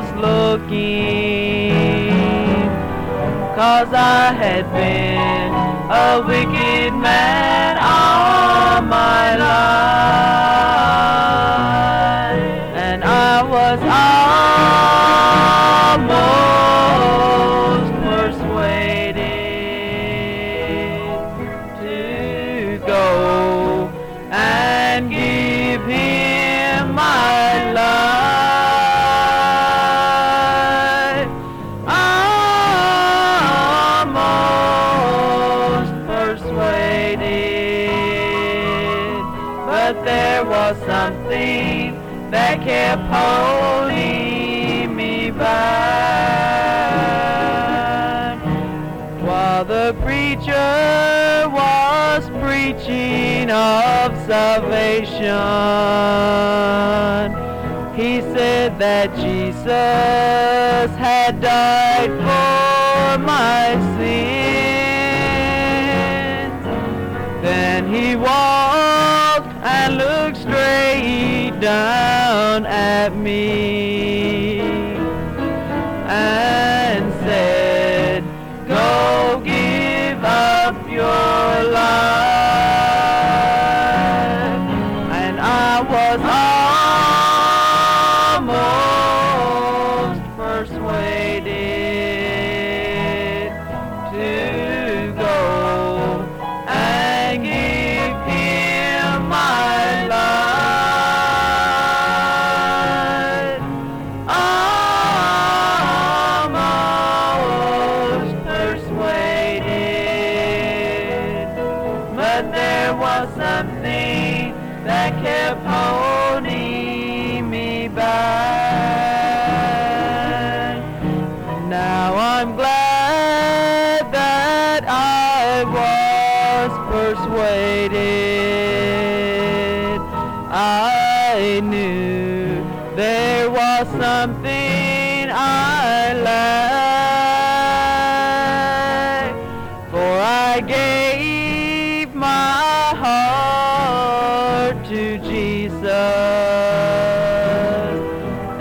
was looking, cause I had been a wicked man all my life, kept holding me back. While the preacher was preaching of salvation, he said that Jesus had died for my sins. Then he walked and looked straight down at me I knew there was something I lacked, for I gave my heart to Jesus,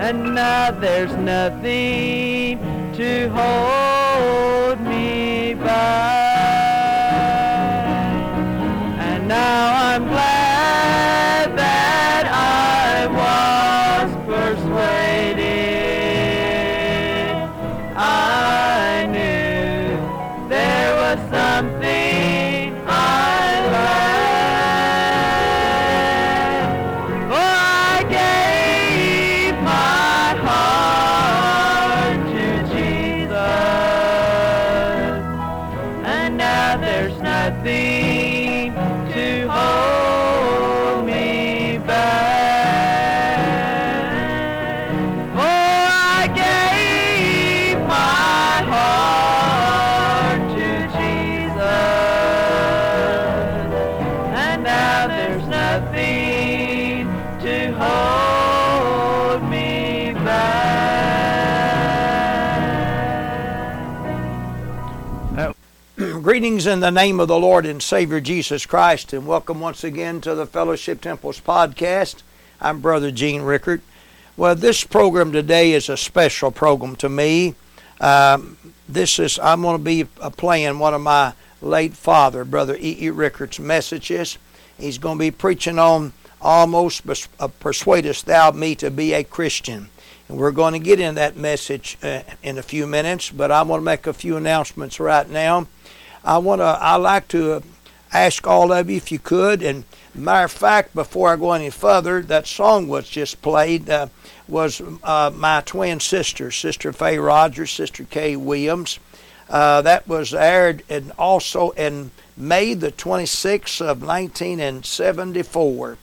and now there's nothing to hold me back. And now I'm glad there's nothing Greetings in the name of the Lord and Savior Jesus Christ, and welcome once again to the Fellowship Temples podcast. I'm Brother Gene Rickard. Well, this program today is a special program to me. Um, this is I'm going to be playing one of my late father, Brother E. E. Rickard's messages. He's going to be preaching on almost uh, persuadest thou me to be a Christian. And we're going to get in that message uh, in a few minutes, but I want to make a few announcements right now. I want to. I like to uh, ask all of you if you could. And matter of fact, before I go any further, that song was just played. Uh, was uh, my twin sister, Sister Fay Rodgers, Sister Kay Williams. Uh, that was aired and also in May the 26th of 1974,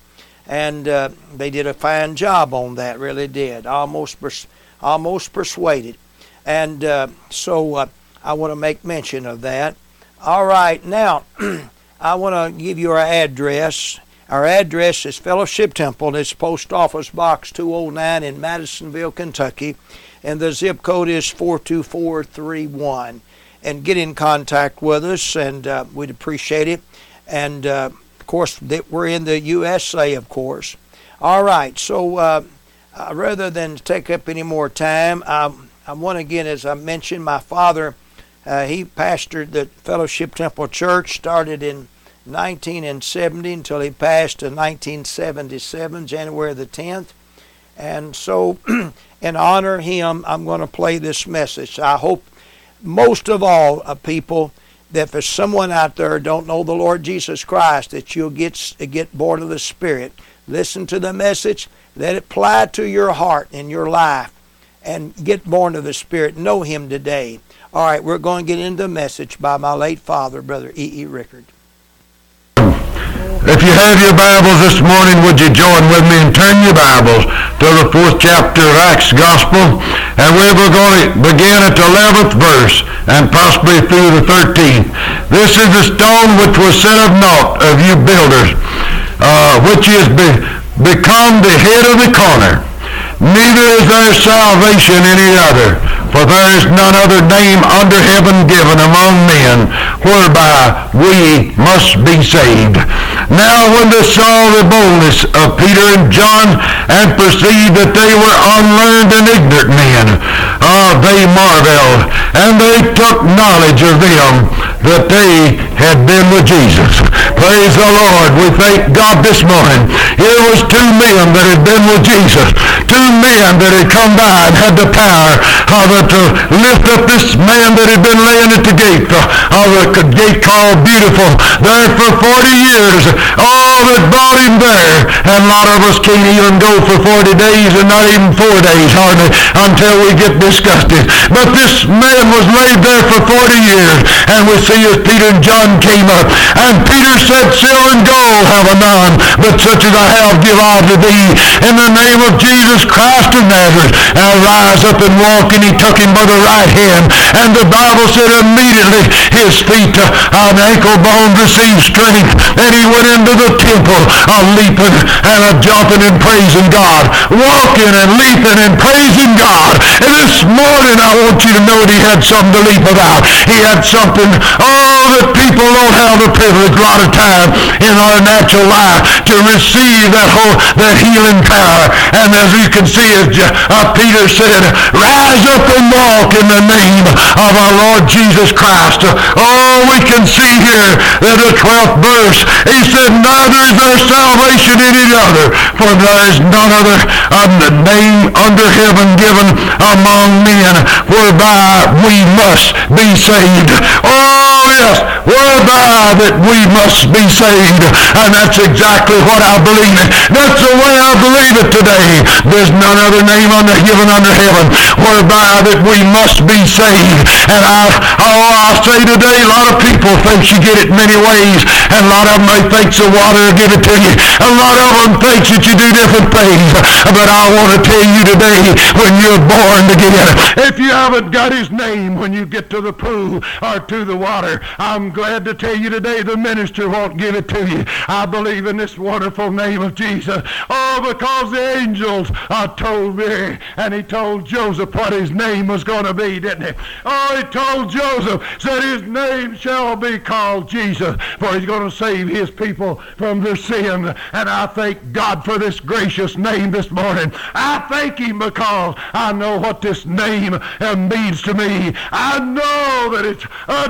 and uh, they did a fine job on that. Really did. Almost, pers- almost persuaded, and uh, so I want to make mention of that. All right, now I want to give you our address. Our address is Fellowship Temple. It's Post Office Box 209 in Madisonville, Kentucky. and the zip code is 42431. And get in contact with us, and uh, we'd appreciate it. And uh, of course, we're in the USA, of course. All right, so uh, uh, rather than take up any more time, I, I want again, as I mentioned, my father, uh, he pastored the Fellowship Temple Church, started in 1970 until he passed in 1977, January the 10th. And so, in honor of him, I'm going to play this message. I hope most of all, uh, people, that there's someone out there don't know the Lord Jesus Christ, that you'll get get born of the Spirit. Listen to the message. Let it apply to your heart and your life, and get born of the Spirit. Know Him today. All right, we're going to get into the message by my late father, Brother E. E. Rickard. If you have your Bibles this morning, would you join with me and turn your Bibles to the fourth chapter of Acts Gospel? And we're going to begin at the 11th verse and possibly through the 13th. This is the stone which was set of naught of you builders, uh, which is be- become the head of the corner. Neither is there salvation any other, for there is none other name under heaven given among men whereby we must be saved. Now when they saw the boldness of Peter and John and perceived that they were unlearned and ignorant men, uh, they marveled, and they took knowledge of them that they had been with Jesus. Praise the Lord. We thank God this morning. Here was two men that had been with Jesus. Two men that had come by and had the power of uh, to lift up this man that had been laying at the gate of the gate called Beautiful there for 40 years. All that brought him there. And a lot of us can't even go for 40 days and not even four days hardly until we get disgusted. But this man was laid there for 40 years. And we see as Peter and John came up. And Peter said, Silver and gold have I none, but such as I have give I to thee. In the name of Jesus Christ of Nazareth, I rise up and walk, and he took him by the right hand. And the Bible said immediately his feet uh, and ankle bones received strength, and he went into the temple a leaping and a jumping and praising God, walking and leaping and praising God. And this morning I want you to know that he had something to leap about. He had something, oh, that people don't have the privilege a lot of time in our natural life to receive that whole, that healing power. And as you can see, as uh, Peter said, rise up and walk in the name of our Lord Jesus Christ. Oh, we can see here that the 12th verse, he said, neither is there salvation in any other, for there is none other uh, name under heaven given among men whereby we must be saved. Oh, yes, whereby uh, that we must be saved. And that's exactly what I believe in. That's the way I believe it today. There's none other name under given under heaven whereby that we must be saved. And I, oh, I say today, a lot of people think you get it many ways, and a lot of them may think the water will give it to you. A lot of them think that you do different things. But I want to tell you today, when you're born again, if you haven't got his name when you get to the pool or to the water, I'm glad to tell you today the minister won't give it to you. I believe in this wonderful name of Jesus. Oh, because the angels uh, told me, and he told Joseph what his name was going to be, didn't he? Oh, he told Joseph said his name shall be called Jesus, for he's going to save his people from their sin. And I thank God for this gracious name this morning. I thank him because I know what this name means to me. I know that it's uh,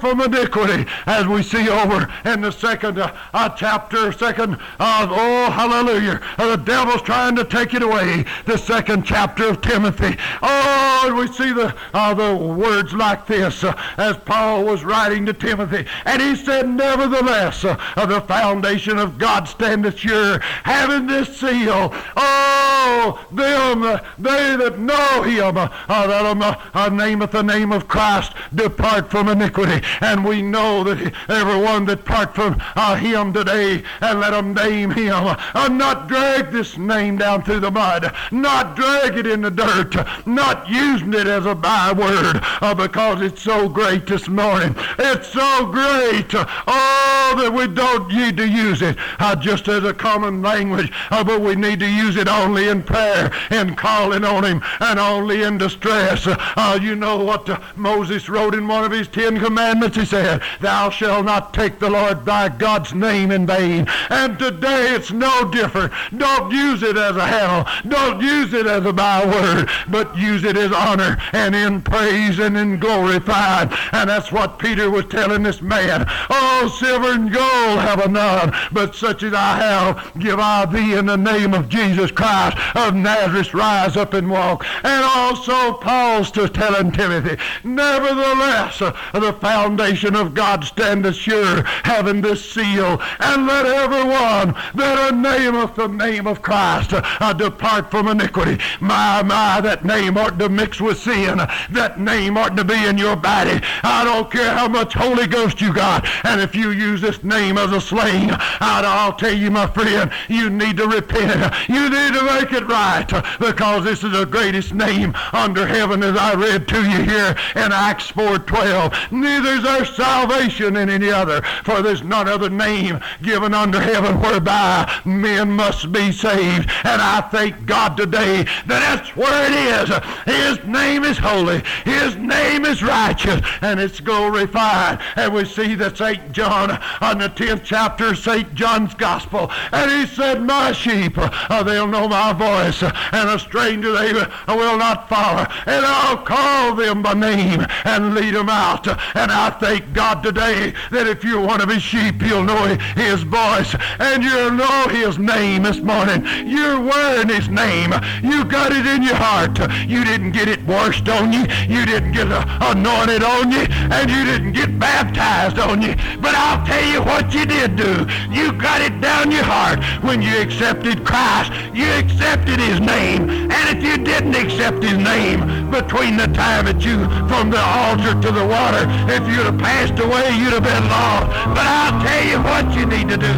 from iniquity, as we see over in the second uh, uh, chapter, second, uh, oh, hallelujah. Uh, the devil's trying to take it away. The second chapter of Timothy. Oh, and we see the, uh, the words like this uh, as Paul was writing to Timothy. And he said, Nevertheless, uh, the foundation of God standeth sure, having this seal. Oh, them, uh, they that know him, uh, that um, uh, nameth the name of Christ, depart from iniquity. And we know that everyone that part from uh, him today, and let them name him, uh, not drag this name down through the mud, not drag it in the dirt, not using it as a byword, uh, because it's so great this morning. It's so great. Oh, that we don't need to use it uh, just as a common language, uh, but we need to use it only in prayer, in calling on him, and only in distress. Uh, you know what uh, Moses wrote in one of his Ten Commandments? He said, Thou shalt not take the Lord thy God's name in vain. And today it's no different. Don't use it as a handle. Don't use it as a byword, but use it as honor and in praise and in glorified. And that's what Peter was telling this man. Oh, silver and gold have I none, but such as I have give I thee in the name of Jesus Christ of Nazareth. Rise up and walk. And also Paul's to telling Timothy, nevertheless, the foundation of God standeth sure, having this seal, and let everyone that nameth the name of Christ uh, depart from iniquity. My, my, that name ought to mix with sin. That name ought to be in your body. I don't care how much Holy Ghost you got, and if you use this name as a sling, I'll tell you, my friend, you need to repent. You need to make it right, because this is the greatest name under heaven, as I read to you here in Acts 4.12. Neither is there salvation in any other, for there's none other name given under heaven whereby men must be saved. And I thank God today that that's where it is. His name is holy. His name is righteous. And it's glorified. And we see that St. John on the 10th chapter, of St. John's Gospel. And he said, My sheep, uh, they'll know my voice. And a stranger they will not follow. And I'll call them by name and lead them out. And I thank God today that if you're one of his sheep, you'll know his voice. And you'll know his name this morning. You're wearing his name. You got it in your heart. You didn't get it washed on you. You didn't get anointed on you. And you didn't get baptized on you. But I'll tell you what you did do. You got it down your heart when you accepted Christ. You accepted his name. And if you didn't accept his name between the time that you from the altar to the water, if you'd have passed away, you'd have been lost. But I'll tell you what you need to do.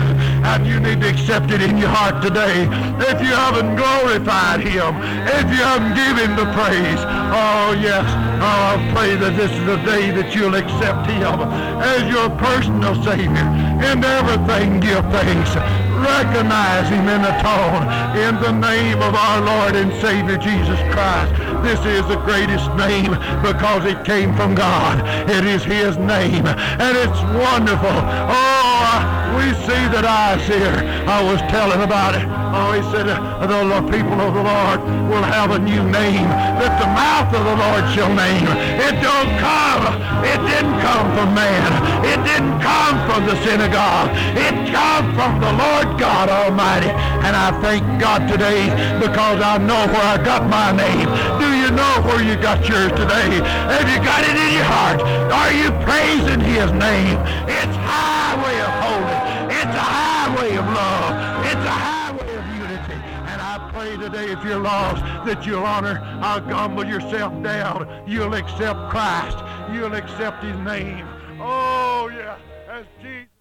And you need to accept it in your heart today. If you haven't glorified him, if you haven't given him the praise, oh yes, oh, I pray that this is the day that you'll accept him as your personal Savior. In everything give thanks. Recognize him in the tone. In the name of our Lord and Savior Jesus Christ. This is the greatest name because it came from God. It is his name. And it's wonderful. Oh, we see that Isaiah. I was telling about it. Oh, he said, the people of the Lord will have a new name that the mouth of the Lord shall name. It don't come. It didn't come from man. It didn't come from the synagogue. It come from the Lord God Almighty. And I thank God today because I know where I got my name. Do you know where you got yours today? Have you got it in your heart? Are you praising his name? It's highway of holiness. It's a highway of love. It's a highway of unity. And I pray today if you're lost that you'll honor, I'll humble yourself down. You'll accept Christ. You'll accept his name. Oh, yeah. As Jesus.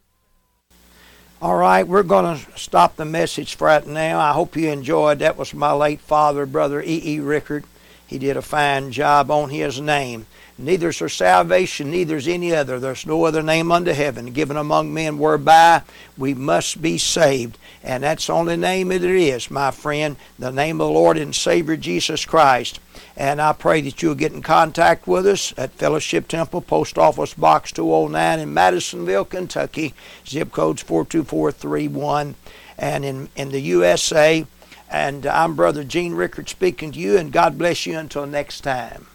All right, we're going to stop the message for right now. I hope you enjoyed. That was my late father, Brother E. E. Rickard. He did a fine job on his name. Neither is there salvation, neither is any other. There's no other name under heaven given among men whereby we must be saved. And that's the only name that there is, my friend, the name of the Lord and Savior Jesus Christ. And I pray that you'll get in contact with us at Fellowship Temple, Post Office Box 209 in Madisonville, Kentucky. Zip code's 42431. And in, in the USA. And I'm Brother Gene Rickard speaking to you, and God bless you until next time.